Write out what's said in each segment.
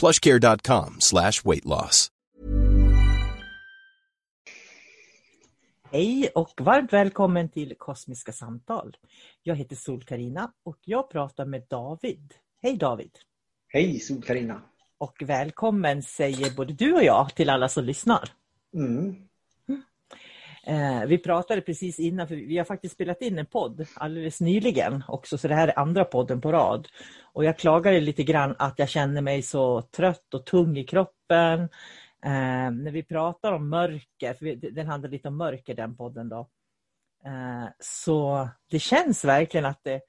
plushcare.com slash weight loss. Hej och varmt välkommen till Kosmiska samtal. Jag heter sol karina och jag pratar med David. Hej David! Hej sol karina Och välkommen säger både du och jag till alla som lyssnar. Mm. Eh, vi pratade precis innan, för vi har faktiskt spelat in en podd alldeles nyligen också, så det här är andra podden på rad. Och jag klagade lite grann att jag känner mig så trött och tung i kroppen. Eh, när vi pratar om mörker, för vi, den handlar lite om mörker den podden då. Eh, så det känns verkligen att det,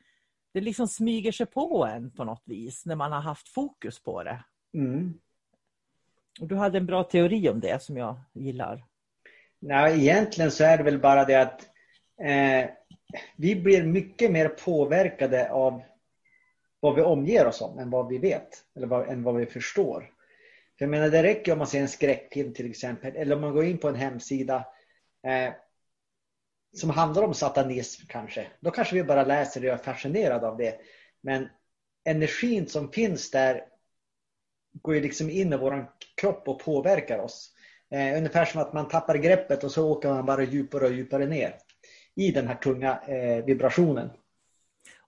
det liksom smyger sig på en på något vis när man har haft fokus på det. Mm. Och du hade en bra teori om det som jag gillar. Nej, egentligen så är det väl bara det att eh, vi blir mycket mer påverkade av vad vi omger oss om än vad vi vet. Eller vad, än vad vi förstår. För jag menar, det räcker om man ser en skräckfilm till exempel. Eller om man går in på en hemsida eh, som handlar om satanism kanske. Då kanske vi bara läser det och är fascinerade av det. Men energin som finns där går ju liksom in i vår kropp och påverkar oss. Eh, ungefär som att man tappar greppet och så åker man bara djupare och djupare ner i den här tunga eh, vibrationen.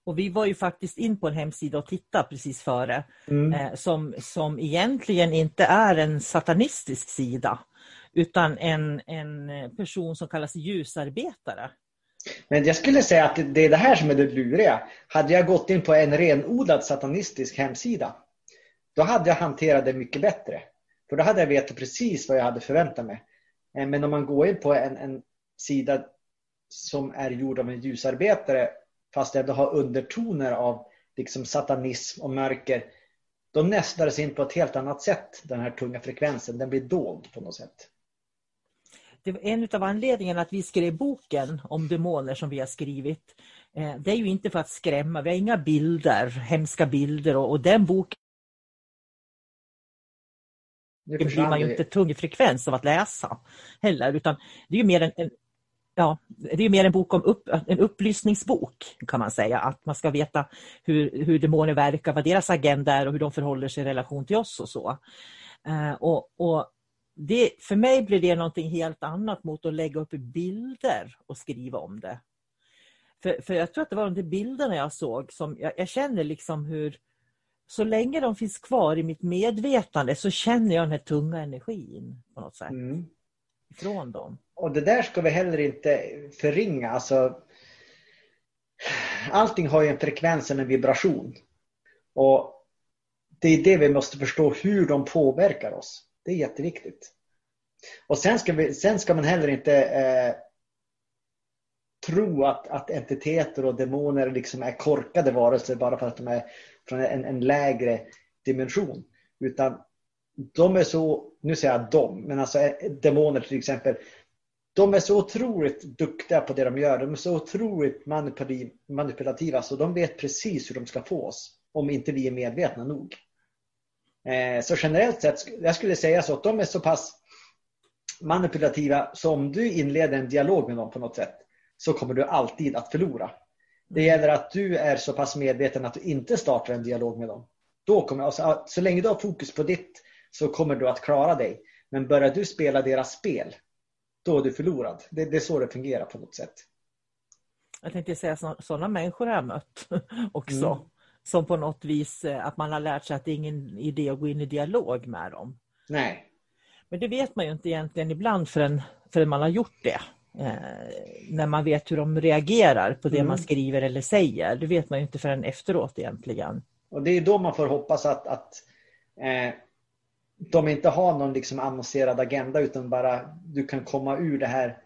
Och vi var ju faktiskt in på en hemsida och tittade precis före Mm. eh, som, som egentligen inte är en satanistisk sida utan en, en person som kallas ljusarbetare. Men jag skulle säga att det- är det här som är det luriga. Hade jag gått in på en renodlad satanistisk hemsida då hade jag hanterat det mycket bättre. För då hade jag vetat precis vad jag hade förväntat mig. Eh, men om man går in på en, en sida som är gjord av en ljusarbetare fast det ändå har undertoner av liksom satanism och mörker då nästlar det sig in på ett helt annat sätt, den här tunga frekvensen. Den blir dold på något sätt. Det var en av anledningarna att vi skrev boken om demoner som vi har skrivit. Eh, det är ju inte för att skrämma, vi har inga bilder, hemska bilder och, och den boken nu blir man ju det. inte tung frekvens av att läsa heller utan det är mer en, en Ja, det är mer en bok om upp, en upplysningsbok kan man säga. Att man ska veta hur, hur demoner verkar, vad deras agenda är och hur de förhåller sig i relation till oss och så. Eh, och, och det, för mig blir det någonting helt annat mot att lägga upp bilder och skriva om det. För, för jag tror att det var de där bilderna jag såg som jag, jag känner liksom hur så länge de finns kvar i mitt medvetande så känner jag den här tunga energin på något sätt Mm. ifrån dem. Och det där ska vi heller inte förringa. Alltså, allting har ju en frekvens, en vibration. Och det är det vi måste förstå, hur de påverkar oss. Det är jätteviktigt. Och sen ska, vi, sen ska man heller inte eh, tro att, att entiteter och demoner liksom är korkade varelser bara för att de är från en, en lägre dimension. Utan de är så, nu säger jag de, men alltså eh, demoner till exempel. De är så otroligt duktiga på det de gör. De är så otroligt manipulativa så de vet precis hur de ska få oss. Om inte vi är medvetna nog. Eh, så generellt sett, jag skulle säga så att de är så pass manipulativa så om du inleder en dialog med dem på något sätt så kommer du alltid att förlora. Det gäller att du är så pass medveten att du inte startar en dialog med dem. Då kommer, alltså, så länge du har fokus på ditt så kommer du att klara dig. Men börjar du spela deras spel, då är du förlorad. Det, det är så det fungerar på något sätt. Jag tänkte säga sådana människor har jag mött också. Mm. Som på något vis eh, att man har lärt sig att det är ingen idé att gå in i dialog med dem. Nej. Men det vet man ju inte egentligen ibland förrän förrän man har gjort det. Eh, när man vet hur de reagerar på det Mm. man skriver eller säger. Det vet man ju inte förrän efteråt egentligen. Och det är då man får hoppas att, att eh, de inte har någon liksom annonserad agenda utan bara du kan komma ur det här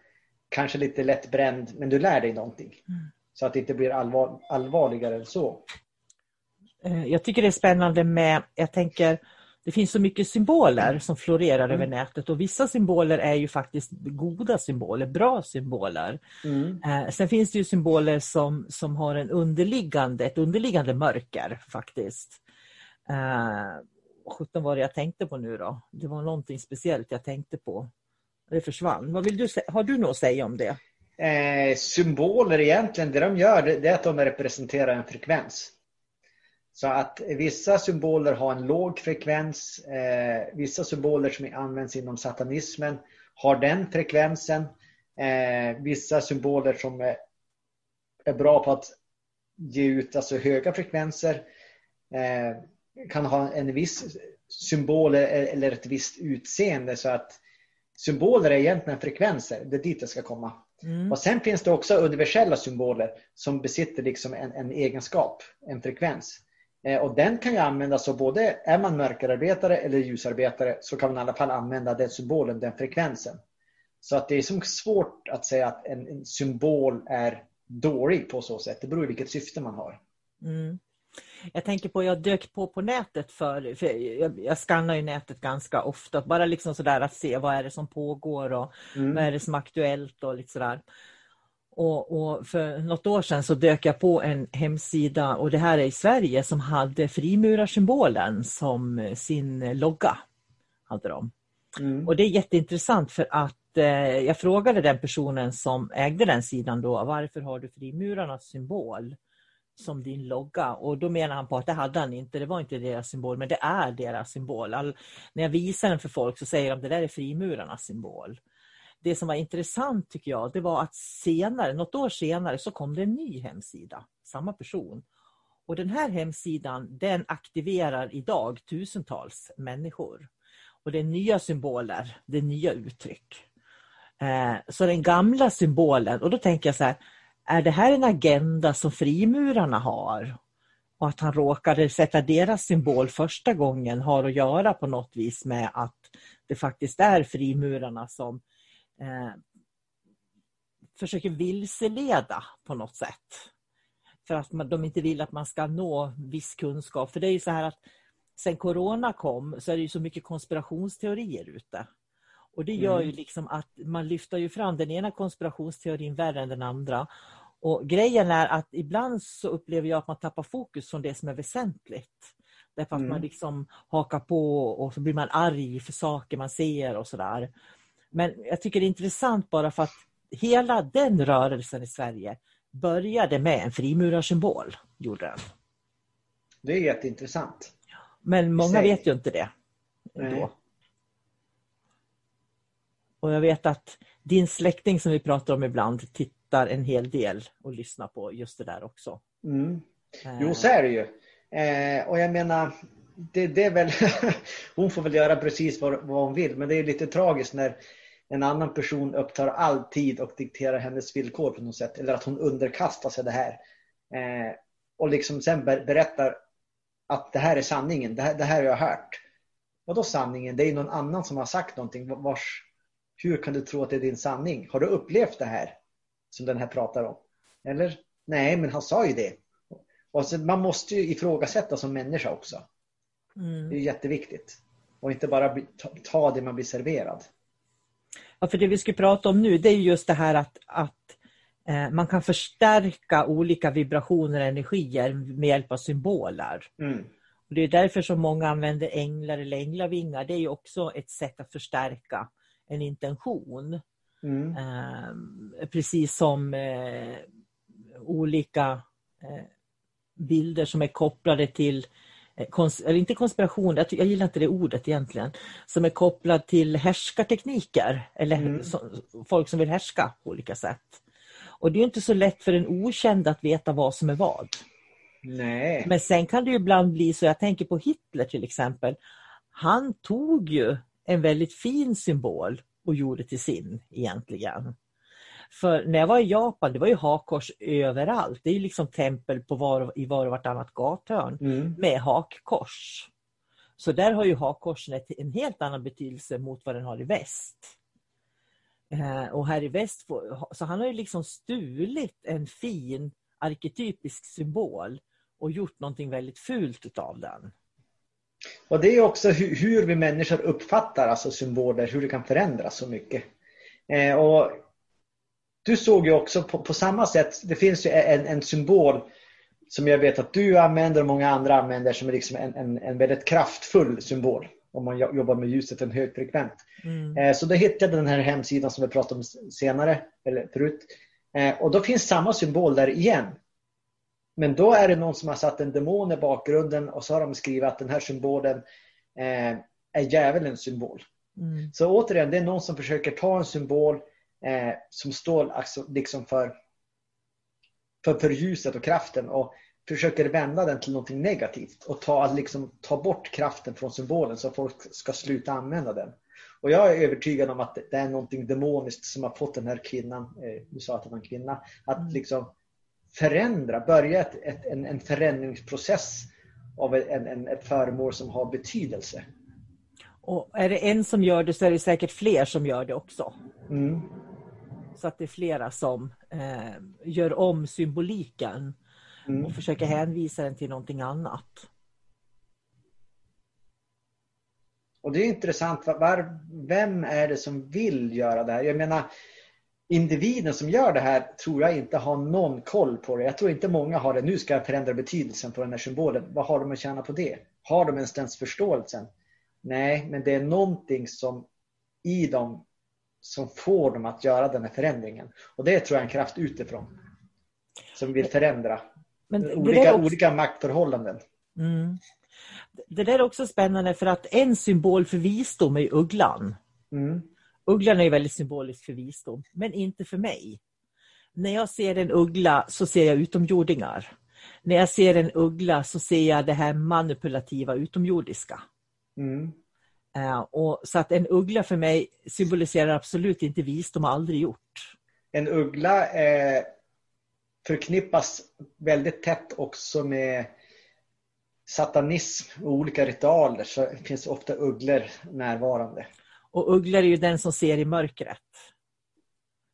kanske lite lätt bränd men du lär dig någonting. Så att det inte blir allvar, allvarligare än så. Eh, Jag tycker det är spännande med, jag tänker, det finns så mycket symboler som florerar över nätet och vissa symboler är ju faktiskt goda symboler, bra symboler. Eh, Sen finns det ju symboler som, som har en underliggande, ett underliggande mörker faktiskt. Eh, vad sjutton var det jag tänkte på nu då? Det var någonting speciellt jag tänkte på. Det försvann. Vad vill du har du något att säga om det? Eh, symboler egentligen, det de gör det det är att de representerar en frekvens. Så att vissa symboler har en låg frekvens. Eh, vissa symboler som används inom satanismen har den frekvensen. Eh, vissa symboler som är, är bra på att ge ut alltså höga frekvenser eh, kan ha en viss symbol eller ett visst utseende. Så att symboler är egentligen frekvenser. Det är dit det ska komma. Mm. Och sen finns det också universella symboler som besitter liksom en, en egenskap, en frekvens. Eh, och den kan ju användas av både, är man mörkerarbetare eller ljusarbetare så kan man i alla fall använda den symbolen, den frekvensen. Så att det är som svårt att säga att en, en symbol är dålig på så sätt. Det beror på vilket syfte man har. Mm. Jag tänker på, jag dök på på nätet för, för jag, jag skannar ju nätet ganska ofta, bara liksom sådär att se vad är det som pågår och Mm. vad är det som är aktuellt och lite sådär. Och, och för något år sedan så dök jag på en hemsida, och det här är i Sverige, som hade frimurarsymbolen som sin logga. Hade de. Mm. Och det är jätteintressant för att eh, jag frågade den personen som ägde den sidan då, varför har du frimurarnas symbol som din logga? Och då menar han på att det hade han inte, det var inte deras symbol, men det är deras symbol. All, när jag visar den för folk så säger de det där är frimurarnas symbol. Det som var intressant tycker jag, det var att senare, något år senare, så kom det en ny hemsida, samma person. Och den här hemsidan, den aktiverar idag tusentals människor. Och det är nya symboler, det är nya uttryck. Eh, så den gamla symbolen, och då tänker jag så här, är det här en agenda som frimurarna har? Och att han råkade sätta deras symbol första gången har att göra på något vis med att det faktiskt är frimurarna som eh, försöker vilseleda på något sätt. För att man, de inte vill att man ska nå viss kunskap. För det är ju så här att sen corona kom så är det ju så mycket konspirationsteorier ute. Och det gör ju liksom att man lyfter ju fram den ena konspirationsteorin värre än den andra. Och grejen är att ibland så upplever jag att man tappar fokus från det som är väsentligt. Därför att Mm. man liksom hakar på och så blir man arg för saker man ser och sådär. Men jag tycker det är intressant bara för att hela den rörelsen i Sverige började med en frimurarsymbol. Gjorde den. Det är jätteintressant. Men många vet ju inte det. Då. Och jag vet att din släkting som vi pratar om ibland tittar en hel del och lyssnar på just det där också. Mm. Eh, Jo, så är det ju. Eh, och jag menar, det, det är väl, hon får väl göra precis vad, vad hon vill, men det är lite tragiskt när en annan person upptar all tid och dikterar hennes villkor på något sätt. Eller att hon underkastar sig det här. Eh, och liksom sen ber, berättar att det här är sanningen, det här, det här har jag hört. Vadå sanningen? Det är någon annan som har sagt någonting. Vars, hur kan du tro att det är din sanning? Har du upplevt det här? Som den här pratar om. Eller? Nej, men han sa ju det. Så, man måste ju ifrågasätta som människa också. mm. Det är jätteviktigt. Och inte bara ta det man blir serverad. Ja, för det vi ska prata om nu det är just det här att, att eh, man kan förstärka olika vibrationer och energier med hjälp av symboler. Mm. Och det är därför som många använder änglar eller änglavingar. Det är ju också ett sätt att förstärka en intention. Mm. Eh, precis som eh, olika eh, bilder som är kopplade till kons eller inte konspiration, jag, jag gillar inte det ordet egentligen, som är kopplad till härskartekniker eller Mm. så, folk som vill härska på olika sätt. Och det är ju inte så lätt för en okänd att veta vad som är vad. Nej. Men sen kan det ju ibland bli så, jag tänker på Hitler till exempel. Han tog ju en väldigt fin symbol och gjorde till sin egentligen. För när jag var i Japan, det var ju hakkors överallt. Det är liksom tempel på var, i var och vartannat gathörn Mm. med hakkors. Så där har ju hakkorsen en helt annan betydelse mot vad den har i väst. Eh, och här i väst, så han har ju liksom stulit en fin arketypisk symbol och gjort någonting väldigt fult utav den. Och det är också hur, hur vi människor uppfattar alltså symboler, hur det kan förändras så mycket. Eh, och du såg ju också på, på samma sätt, det finns ju en, en symbol som jag vet att du använder och många andra använder som är liksom en, en, en väldigt kraftfull symbol om man jo- jobbar med ljuset, en högfrekvent. Eh, Så då hittade jag den här hemsidan som vi pratade om senare, eller förut. Eh, Och då finns samma symbol där igen. Men då är det någon som har satt en demon i bakgrunden och så har de skrivit att den här symbolen eh, är djävulens symbol. Mm. Så återigen, det är någon som försöker ta en symbol eh, som står alltså liksom för, för, för ljuset och kraften och försöker vända den till någonting negativt och ta, liksom, ta bort kraften från symbolen så folk ska sluta använda den. Och jag är övertygad om att det är någonting demoniskt som har fått den här kvinnan, eh, du sa att det var en kvinna, att liksom förändra, börja ett, ett, en, en förändringsprocess av en, en, ett föremål som har betydelse. Och är det en som gör det så är det säkert fler som gör det också. Mm. Så att det är flera som eh, gör om symboliken Mm. och försöker hänvisa den till någonting annat. Och det är intressant, var- var, vem är det som vill göra det här? Jag menar, individen som gör det här tror jag inte har någon koll på det. Jag tror inte många har det. Nu ska jag förändra betydelsen på den här symbolen. Vad har de att tjäna på det? Har de ens den förståelsen? Nej, men det är någonting som i dem som får dem att göra den här förändringen. Och det tror jag är en kraft utifrån. Som vill förändra Men olika, också, olika maktförhållanden. mm, det där är också spännande för att en symbol för visdom är ugglan. Mm. Ugglan är väldigt symbolisk för visdom, men inte för mig. När jag ser en uggla så ser jag utomjordingar. När jag ser en uggla så ser jag det här manipulativa utomjordiska. Mm. Eh, och så att en uggla för mig symboliserar absolut inte visdom, har aldrig gjort. En uggla eh, förknippas väldigt tätt också med satanism och olika ritualer. Så finns ofta ugglor närvarande. Och ugglor är ju den som ser i mörkret.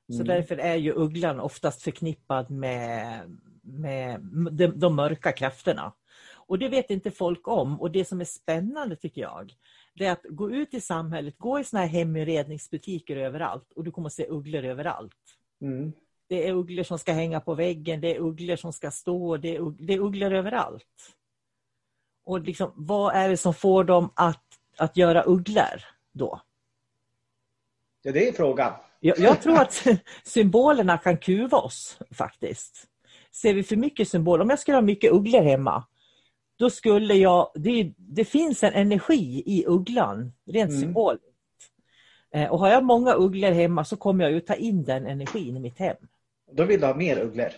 Så Mm. därför är ju ugglan oftast förknippad med, med de, de mörka krafterna. Och det vet inte folk om. Och det som är spännande tycker jag, det är att gå ut i samhället, gå i såna här heminredningsbutiker överallt och du kommer att se ugglor överallt. Mm. Det är ugglor som ska hänga på väggen, det är ugglor som ska stå, det är, ugg- det är ugglor överallt. Och liksom, vad är det som får dem att, att göra ugglor då? Ja, det är frågan. Jag, jag tror att symbolerna kan kuva oss faktiskt. Ser vi för mycket symboler, om jag skulle ha mycket ugglor hemma, då skulle jag, det, det finns en energi i ugglan, rent Mm. symboliskt. Eh, Och har jag många ugglor hemma så kommer jag ju ta in den energin i mitt hem. Då vill du ha mer ugglor.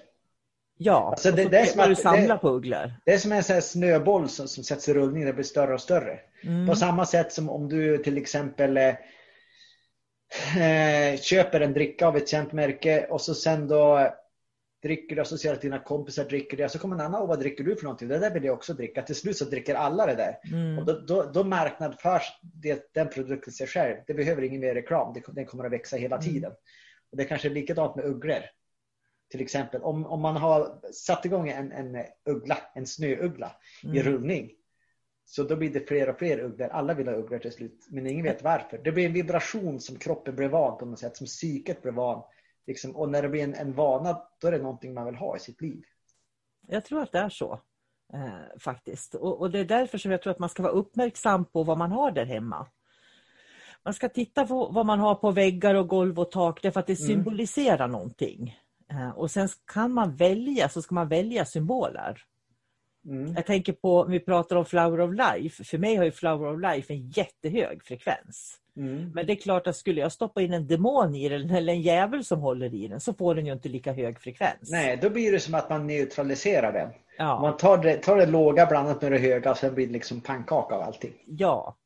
Ja, Alltså, det- så det är som du att- samla det- på ugglor. Det är som en sån snöboll som, som sätts i rullning. Det blir större och större. Mm. På samma sätt som om du till exempel eh, eh, köper en dricka av ett känt märke och så sen då dricker du och så ser att dina kompisar dricker det. Så kommer en annan, och vad dricker du för någonting? Det där vill jag också dricka. Till slut så dricker alla det där. Mm. Och då, då, då marknadsförs det, den produkten sig själv. Det behöver ingen mer reklam. Det, den kommer att växa hela Mm. tiden. Och det är kanske är likadant med ugglor. Till exempel om, om man har satt igång en, en uggla, en snöuggla i Mm. rullning. Så då blir det fler och fler ugglor. Alla vill ha ugglor till slut. Men ingen vet varför. Det blir en vibration som kroppen blir van på något sätt. Som psyket blir van. Liksom, och när det blir en, en vana, då är det någonting man vill ha i sitt liv. Jag tror att det är så. Eh, faktiskt. Och, och det är därför som jag tror att man ska vara uppmärksam på vad man har där hemma. Man ska titta på vad man har på väggar och golv och tak därför att det Mm. symboliserar någonting. Eh, och sen kan man välja, så ska man välja symboler. Mm. Jag tänker på, vi pratar om Flower of Life. För mig har ju Flower of Life en jättehög frekvens. Mm. Men det är klart att skulle jag stoppa in en demon i den eller en djävul som håller i den så får den ju inte lika hög frekvens. Nej, då blir det som att man neutraliserar den. Ja. Man tar det, tar det låga blandat med det höga och sen blir det liksom pannkaka av allting. Ja.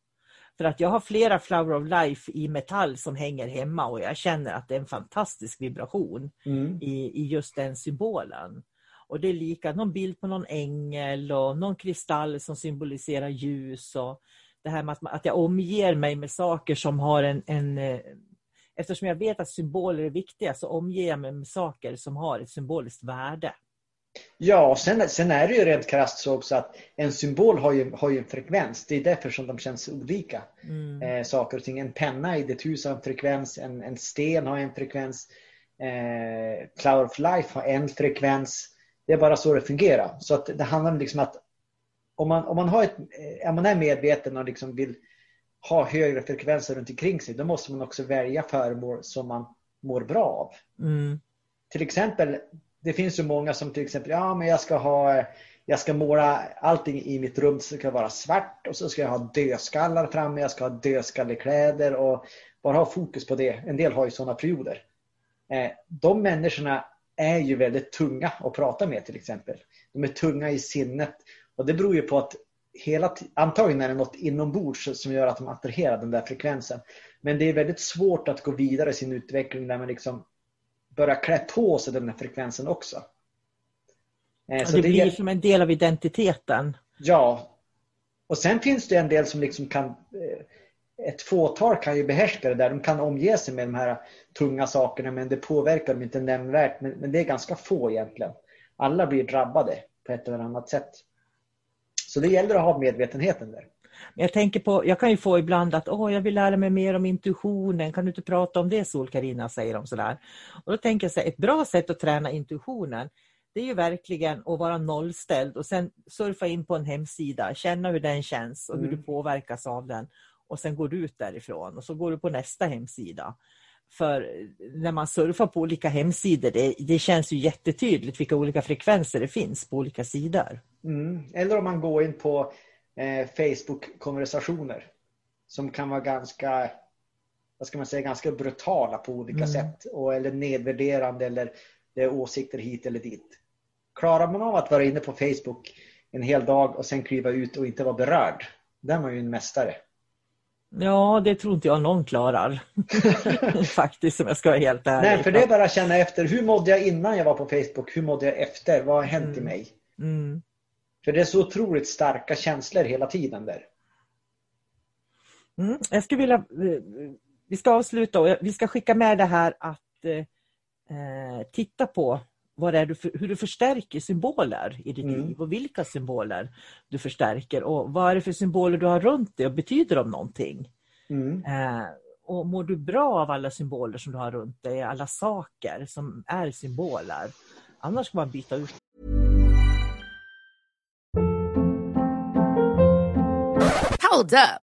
För att jag har flera Flower of Life i metall som hänger hemma och jag känner att det är en fantastisk vibration Mm. i, i just den symbolen. Och det är lika, någon bild på någon ängel och någon kristall som symboliserar ljus. Och det här med att, att jag omger mig med saker som har en, en... eh, Eftersom jag vet att symboler är viktiga så omger jag mig med saker som har ett symboliskt värde. Ja, och sen, sen är det ju rent krasst så också att en symbol har ju, har ju en frekvens. Det är därför som de känns olika. Mm. Eh, saker och ting. En penna i ditt hus har en frekvens, en, en sten har en frekvens. Eh, Cloud of Life har en frekvens. Det är bara så det fungerar. Så att det handlar om liksom att om man, om man, har ett, eh, om man är medveten och liksom vill ha högre frekvenser runt omkring sig, då måste man också välja föremål som man mår bra av. Mm. till exempel, det finns ju många som till exempel, ja men jag ska ha jag ska måla allting i mitt rum så ska vara svart och så ska jag ha dödskallar framme, jag ska ha dödskallekläder och bara ha fokus på det. En del har ju sådana perioder. Eh, de människorna är ju väldigt tunga att prata med till exempel. De är tunga i sinnet och det beror ju på att hela antagligen är det något inombords som gör att de attraherar den där frekvensen. Men det är väldigt svårt att gå vidare i sin utveckling där man liksom börjar klä på sig den här frekvensen också. Eh, så det det blir som en del av identiteten. Ja. Och sen finns det en del som liksom kan eh, ett fåtal kan ju behärska det där. De kan omge sig med de här tunga sakerna men det påverkar dem inte nämnvärt. Men, men det är ganska få egentligen. Alla blir drabbade på ett eller annat sätt. Så det gäller att ha medvetenheten där. Men Jag tänker på, jag kan ju få ibland att Åh, jag vill lära mig mer om intuitionen, kan du inte prata om det sol Carina säger de sådär. Och då tänker jag så här, ett bra sätt att träna intuitionen det är ju verkligen att vara nollställd och sen surfa in på en hemsida, känna hur den känns och hur Mm. du påverkas av den. Och sen går du ut därifrån och så går du på nästa hemsida. För när man surfar på olika hemsidor, det, det känns ju jättetydligt vilka olika frekvenser det finns på olika sidor. Mm. Eller om man går in på eh, Facebook-konversationer. Som kan vara ganska, vad ska man säga, ganska brutala på olika Mm. sätt. Och, eller nedvärderande eller det är åsikter hit eller dit. Klarar man av att vara inne på Facebook en hel dag och sen kliva ut och inte vara berörd. Där är man ju en mästare. Ja, det tror inte jag någon klarar. Faktiskt, om jag ska vara helt ärlig. Nej, för det är bara att känna efter. Hur mådde jag innan jag var på Facebook? Hur mådde jag efter? Vad har hänt i Mm. mig? Mm. För det är så otroligt starka känslor hela tiden där. Mm. Jag skulle vilja, eh, vi ska avsluta och vi ska skicka med det här att eh, titta på vad det är du, för- hur du förstärker symboler i ditt Mm. liv och vilka symboler du förstärker och vad är det för symboler du har runt dig och betyder de någonting? Mm. Eh, och mår du bra av alla symboler som du har runt dig, alla saker som är symboler? Annars ska man byta ut Hold up.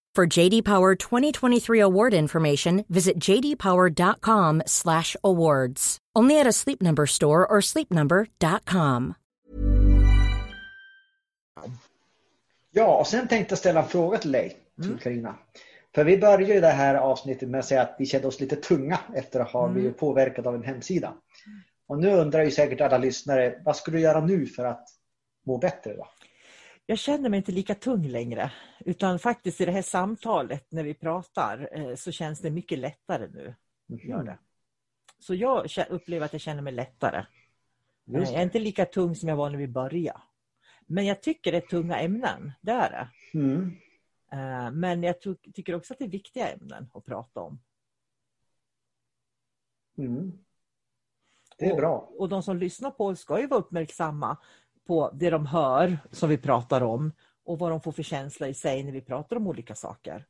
For JD Power 2023 award information, visit jdpower.com/awards. Only at a Sleep Number store or sleepnumber.com. Ja, och sen tänkte jag ställa en fråga till dig, till Carina. För vi började ju det här avsnittet med att säga att vi kände oss lite tunga efter att ha blivit påverkade av en hemsida. Och nu undrar ju säkert alla lyssnare, vad ska du göra nu för att må bättre då? Jag känner mig inte lika tung längre. Utan faktiskt i det här samtalet när vi pratar eh, så känns det mycket lättare nu. Gör det. Så jag upplever att jag känner mig lättare. Eh, Jag är inte lika tung som jag var när vi började. Men jag tycker det är tunga ämnen, det är det. Mm. Eh, Men jag ty- tycker också att det är viktiga ämnen att prata om. Mm. Det är och, bra. Och de som lyssnar på ska ju vara uppmärksamma på det de hör som vi pratar om och vad de får för känsla i sig när vi pratar om olika saker.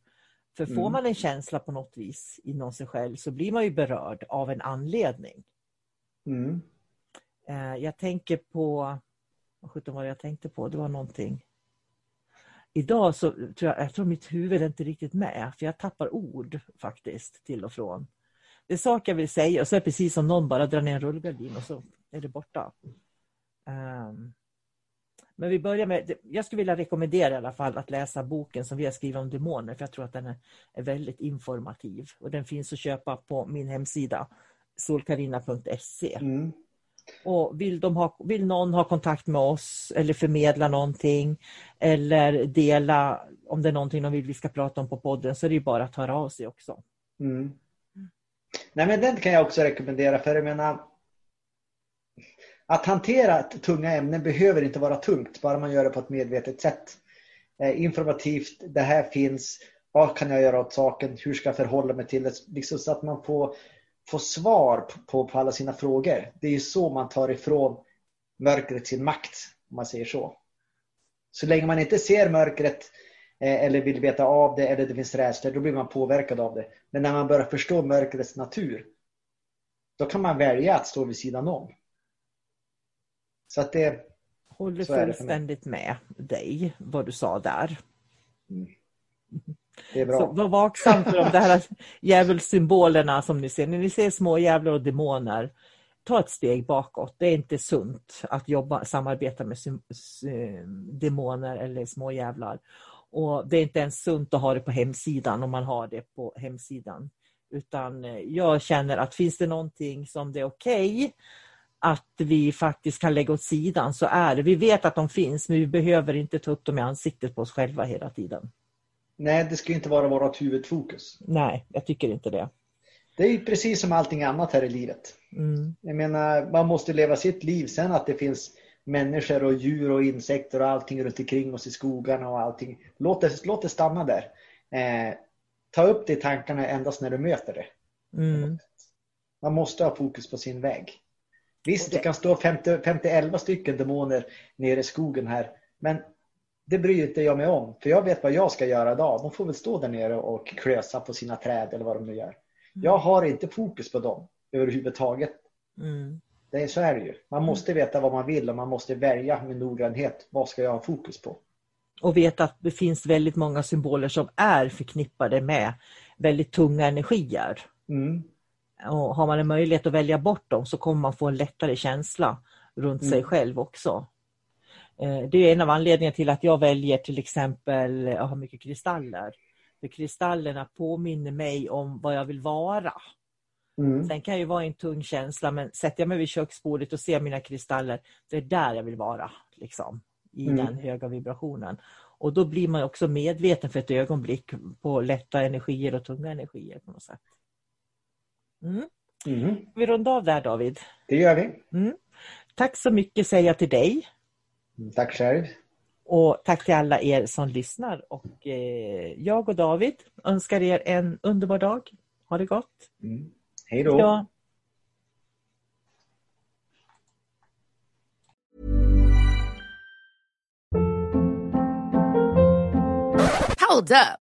För får Mm. man en känsla på något vis inom sig själv så blir man ju berörd av en anledning. Mm. Eh, Jag tänker på, vad sjutton var det jag tänkte på? Det var någonting. Idag så tror jag, jag tror mitt huvud är inte riktigt med, för jag tappar ord faktiskt till och från. Det är saker jag vill säga och så är det precis som någon bara drar ner en rullgardin och så är det borta. Ehm, Men vi börjar med, jag skulle vilja rekommendera i alla fall att läsa boken som vi har skrivit om demoner, för jag tror att den är, väldigt informativ. Och den finns att köpa på min hemsida, solkarina.se. Mm. Och vill, de ha, vill någon ha kontakt med oss eller förmedla någonting eller dela om det är någonting de vill vi ska prata om på podden så är det bara att höra av sig också. Mm. Nej men den kan jag också rekommendera för jag menar att hantera tunga ämnen behöver inte vara tungt bara man gör det på ett medvetet sätt. Eh, informativt, det här finns, vad kan jag göra åt saken, hur ska jag förhålla mig till det, liksom så att man får, får svar på, på alla sina frågor. Det är ju så man tar ifrån mörkret sin makt, om man säger så. Så länge man inte ser mörkret eh, eller vill veta av det eller det finns rädslor, då blir man påverkad av det. Men när man börjar förstå mörkrets natur, då kan man välja att stå vid sidan om. Så att det, Håller Så fullständigt med dig, vad du sa där. det är Så bra. var vaksam för de där djävulssymbolerna som ni ser. När ni ser små djävlar och demoner, ta ett steg bakåt. Det är inte sunt att jobba, samarbeta med demoner eller små djävlar. Och det är inte ens sunt att ha det på hemsidan om man har det på hemsidan. Utan eh, jag känner att finns det någonting som det är okej att vi faktiskt kan lägga åt sidan så är det. Vi vet att de finns men vi behöver inte ta upp dem i ansiktet på oss själva hela tiden. Nej, det ska inte vara vårt huvudfokus. Nej, jag tycker inte det. Det är precis som allting annat här i livet. Mm. Jag menar, man måste leva sitt liv. Sen att det finns människor och djur och insekter och allting runt omkring oss i skogarna och allting. Låt det, låt det stanna där. Eh, ta upp det i tankarna endast när du möter det. Mm. Man måste ha fokus på sin väg. Visst, det kan stå 50 50-11 stycken demoner nere i skogen här. Men det bryr inte jag mig om. För jag vet vad jag ska göra idag. De får väl stå där nere och klösa på sina träd eller vad de nu gör. Jag har inte fokus på dem överhuvudtaget. Mm. Det är, så är det ju. Man måste veta vad man vill och man måste välja med noggrannhet. Vad ska jag ha fokus på? Och veta att det finns väldigt många symboler som är förknippade med väldigt tunga energier. Mm. Och har man en möjlighet att välja bort dem så kommer man få en lättare känsla runt sig Mm. själv också. Eh, Det är en av anledningarna till att jag väljer till exempel att ha mycket kristaller. För kristallerna påminner mig om vad jag vill vara. Mm. Sen kan ju vara en tung känsla men sätter jag mig vid köksbordet och ser mina kristaller, det är där jag vill vara. Liksom, I Mm. den höga vibrationen. Och då blir man också medveten för ett ögonblick på lätta energier och tunga energier på något sätt. Mm. Mm. Vi rundar av där David. Det gör vi. Tack så mycket säger jag till dig. Tack själv. Och tack till alla er som lyssnar. Och eh, jag och David önskar er en underbar dag. Ha det gott. Mm. Hej då. Ja. Hold up.